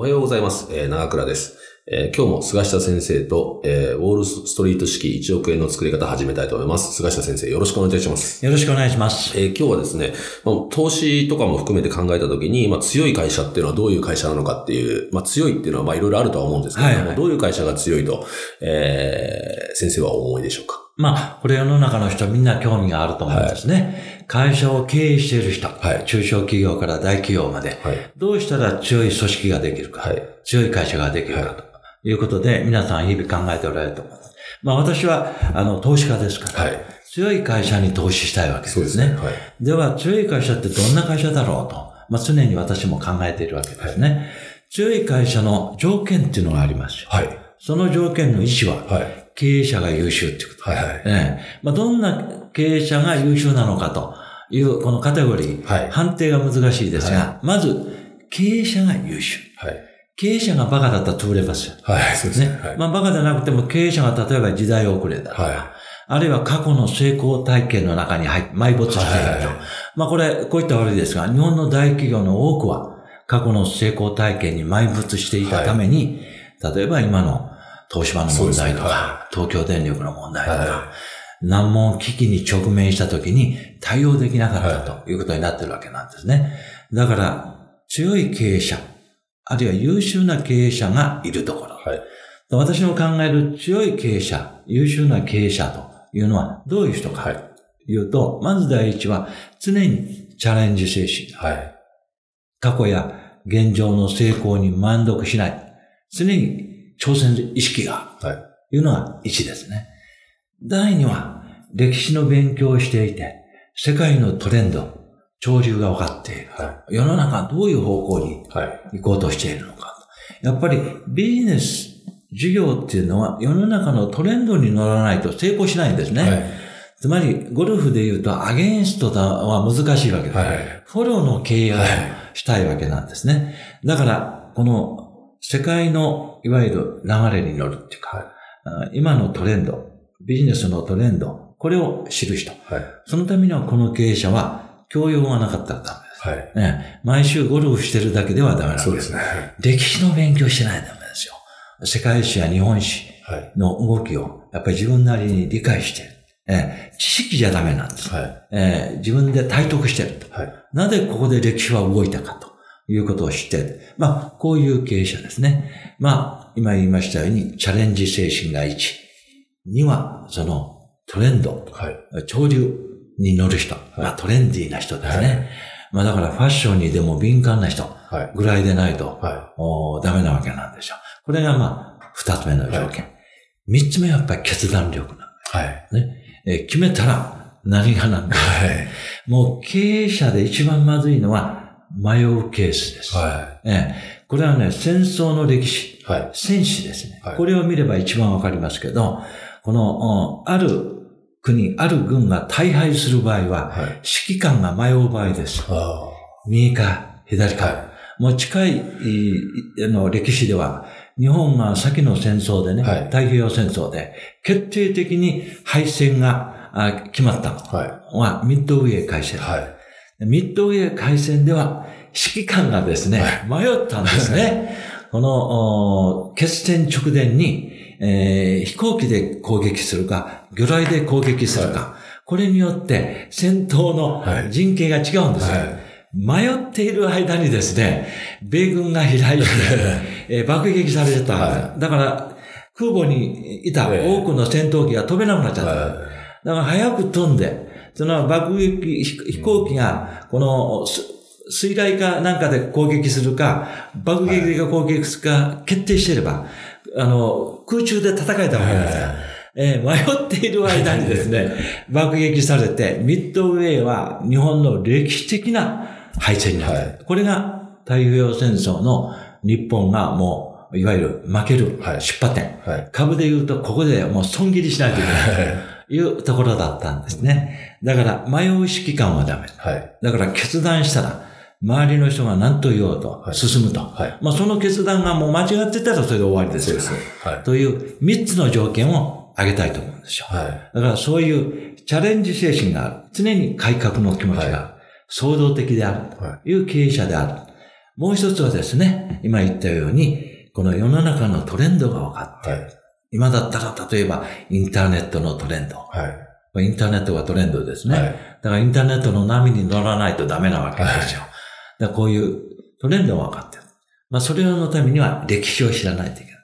おはようございます。えー、長倉です。えー今日も菅下先生と、えーウォールストリート式1億円の作り方始めたいと思います。菅下先生、よろしくお願いいたします。よろしくお願いします。えー今日はですね、まあ投資とかも含めて考えたときに、まあ、強い会社っていうのはどういう会社なのかっていう、まあ、強いっていうのはまあいろいろあるとは思うんですけれども、はいはいどういう会社が強いと、えー先生はお思いでしょうか？まあ、これ世の中の人みんな興味があると思うんですね。会社を経営している人、はい中小企業から大企業まで、はい。どうしたら強い組織ができるか、はい。強い会社ができるかということで、皆さん日々考えておられると思います。まあ私は、あの、投資家ですから、はい。強い会社に投資したいわけですね。そうですね。はい。では、強い会社ってどんな会社だろうと、まあ常に私も考えているわけですね。強い会社の条件っていうのがありますよ。はい。その条件の一は、はい。経営者が優秀っていうこと。はい。はい。ええまあ、どんな経営者が優秀なのかという、このカテゴリー、はい判定が難しいですが、まず、経営者が優秀。はい。経営者がバカだったら潰れますよ。はい。そうですね。ね。はい。まあ、バカじゃなくても経営者が例えば時代遅れだとか、はあるいは過去の成功体験の中に入っ埋没していると。はいはいはいまあ、これ、こういった悪いですが、日本の大企業の多くは、過去の成功体験に埋没していたために、例えば今の東芝の問題とか、は東京電力の問題とか、は難問危機に直面した時に対応できなかったということになってるわけなんですね。だから、強い経営者、あるいは優秀な経営者がいるところ。い。はい。私の考える強い経営者、優秀な経営者というのはどういう人かというと、まず第一は常にチャレンジ精神。はい。過去や現状の成功に満足しない。常に挑戦意識が。というのが1ですね。第2は、歴史の勉強をしていて、世界のトレンド、潮流が分かっている。は世の中はどういう方向に。行こうとしているのか。やっぱりビジネス、事業っていうのは世の中のトレンドに乗らないと成功しないんですね。はい。つまり、ゴルフで言うとアゲインストだは難しいわけです。はい。フォローの経営をはいしたいわけなんですね。だから、この世界のいわゆる流れに乗るっていうか、あ今のトレンド、ビジネスのトレンド、これを知る人。はい。そのためにはこの経営者は教養がなかったらダメはい。です。ね、毎週ゴルフしてるだけではダメなんです。そうですね。歴史の勉強してないとダメですよ。世界史や日本史はい。の動きをやっぱり自分なりに理解して、えー知識じゃダメなんです。はい。えー自分で体得してると。はい。なぜここで歴史は動いたかということを知って、まあ、こういう経営者ですね。まあ、今言いましたように、チャレンジ精神が1。2は、そのトレンド、はい。潮流に乗る人。まあ、トレンディーな人ですね。まあ、だからファッションにでも敏感な人はい。ぐらいでないと、はおダメなわけなんでしょう。これがまあ、二つ目の条件。三、つ目はやっぱり決断力なんい。はい。えー決めたら何がなんだ。はい。もう経営者で一番まずいのは迷うケースです。はええこれはね、戦争の歴史、い。はい。戦史ですね。はいこれを見れば一番わかりますけど、この、うんある国、ある軍が大敗する場合は、はい。指揮官が迷う場合です。あ右か左か。はもう近い、いあの、歴史では、日本が先の戦争でね、はい太平洋戦争で、決定的に敗戦があ決まったのはは、ミッドウェー海戦。い。はい。ミッドウェー海戦では、指揮官がですね、迷ったんですね。この、お決戦直前に、えー飛行機で攻撃するか、魚雷で攻撃するか、これによって戦闘のはい。陣形が違うんですよ。はい。迷っている間にですね、米軍が飛来して、えー爆撃されてた、はだから、空母にいた多くの戦闘機が飛べなくなっちゃった。はい。だから早く飛んで、その爆撃飛飛行機が、この、す水雷かなんかで攻撃するか、爆撃が攻撃するか決定していれば、あの、空中で戦えたわけですよ。えー迷っている間にですね、爆撃されて、ミッドウェーは日本の歴史的な敗戦になった。はいこれが太平洋戦争の日本がもう、いわゆる負けるはい出発点。はい。株で言うと、ここでもう損切りしないといけないというところだったんですね。だから、迷う指揮官はダメ。はい。だから、決断したら、周りの人が何と言おうとは、い進むと。はい。まあ、その決断がもう間違ってたらそれで終わりですからそうですね。はい。という三つの条件を挙げたいと思うんですよ。はい。だからそういうチャレンジ精神がある。常に改革の気持ちがある。創造的であるはという経営者である。もう一つはですね、今言ったように、この世の中のトレンドが分かって、はい。今だったら例えばインターネットのトレンド。はい。インターネットがトレンドですね。はい。だからインターネットの波に乗らないとダメなわけですよ。だからこういうトレンドが分かってる。まあそれのためには歴史を知らないといけない。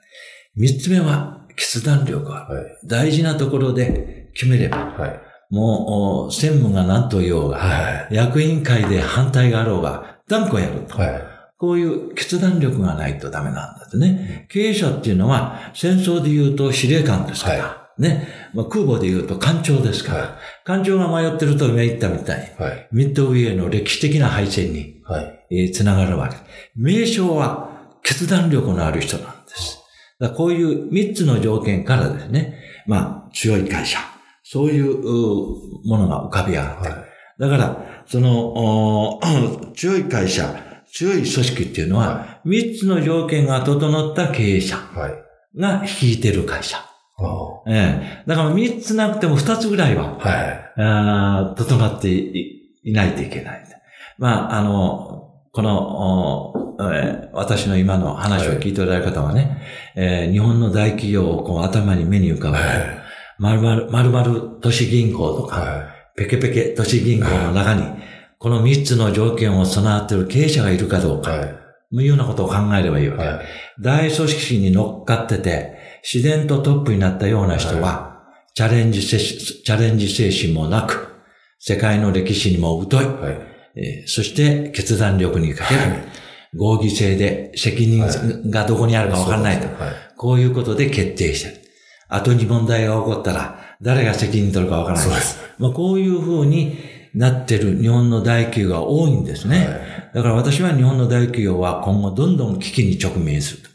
三つ目は決断力がある。はい。大事なところで決めれば、はい。もうお専務が何と言おうが、は役員会で反対があろうが、断固やると。はい。こういう決断力がないとダメなんですね。経営者っていうのは、戦争で言うと司令官ですから、はね。まあ、空母で言うと艦長ですから、は艦長が迷ってると今言ったみたいに、い。はい。ミッドウェーの歴史的な敗戦に、はい。えーつながるわけ。名称は決断力のある人なんです。だこういう三つの条件からですね、まあ、強い会社、そういううものが浮かび上がってる。はい。だから、その、お 強い会社、強い組織っていうのは、三つの条件が整った経営者はい。が率いてる会社。ああええ。だから三つなくても二つぐらいは、はい。あー整っていいないといけない。まあ、あの、この、おえー私の今の話を聞いておられる方はね、えー日本の大企業をこう頭に目に浮かべて、はい。まるまる、まるまる都市銀行とか、はペケペケ都市銀行の中に、この三つの条件を備わっている経営者がいるかどうい。か、はい。いうようなことを考えればいいわけ。はい。大組織に乗っかってて、自然とトップになったような人は、チャレンジ精神、チャレンジ精神もなく、世界の歴史にも疎い、はい。えーそして決断力に欠ける、合議制で責任がどこにあるかわからないと。はい。こういうことで決定してる。後に問題が起こったら、誰が責任取るかわからない。そうです。まあ、こういう風になってる日本の大企業が多いんですね。はいだから私は日本の大企業は今後どんどん危機に直面すると。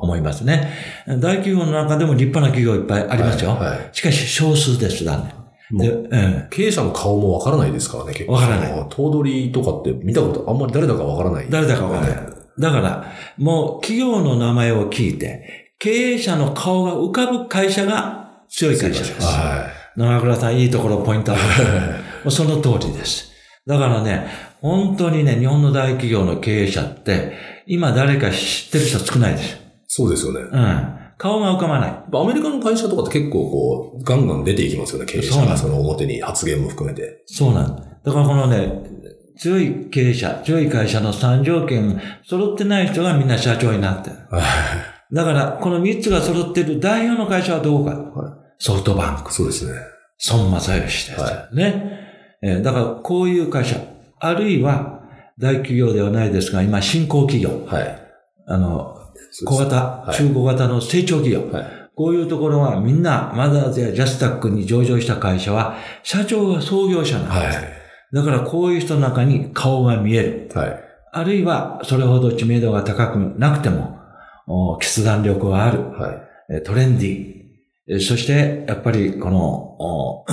思いますね。大企業の中でも立派な企業いっぱいありますよ。はいはいしかし少数です、だね。で、もうん。経営者の顔もわからないですからね、結構。わからないい。頭取とかって見たこと、あんまり誰だかわからない。誰だかわからない。だから、もう企業の名前を聞いて、経営者の顔が浮かぶ会社が強い会社です。は長倉さん、いいところポイントある。もうその通りです。だからね、本当にね、日本の大企業の経営者って、今誰か知ってる人少ないです。い。そうですよね。うん。顔が浮かばない。アメリカの会社とかって結構こう、ガンガン出ていきますよね、経営者が。その表に発言も含めて。そうなんだ。だからこのね、強い経営者、強い会社の3条件揃ってない人がみんな社長になってる。はだから、この3つが揃ってる代表の会社はどこか。はソフトバンクい。、そうですね。孫正義です。はね。えーだから、こういう会社、あるいは大企業ではないですが、今、新興企業、はい。あの、小型、はい中小型の成長企業、はい。こういうところはみんな、マザーズやジャスタックに上場した会社は、社長が創業者なんです。はい。だからこういう人の中に顔が見える。はい。あるいはそれほど知名度が高くなくても、お決断力がある。はい。えトレンディそして、やっぱりこの、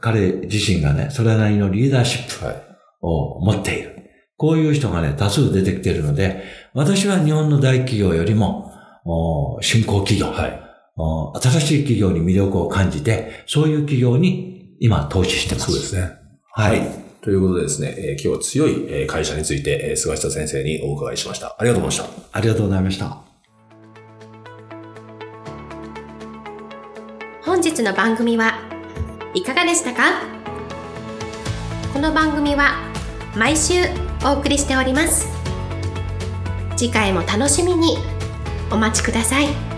彼自身がね、それなりのリーダーシップはい。を持っている。こういう人がね、多数出てきているので、私は日本の大企業よりも、お新興企業、はい。お新しい企業に魅力を感じて、そういう企業に今投資してます。そうですね。はい。ということでですね、えー今日は強いえー会社について、えー菅下先生にお伺いしました。ありがとうございました。ありがとうございました。日の番組はいかがでしたか？この番組は毎週お送りしております。次回も楽しみにお待ちください。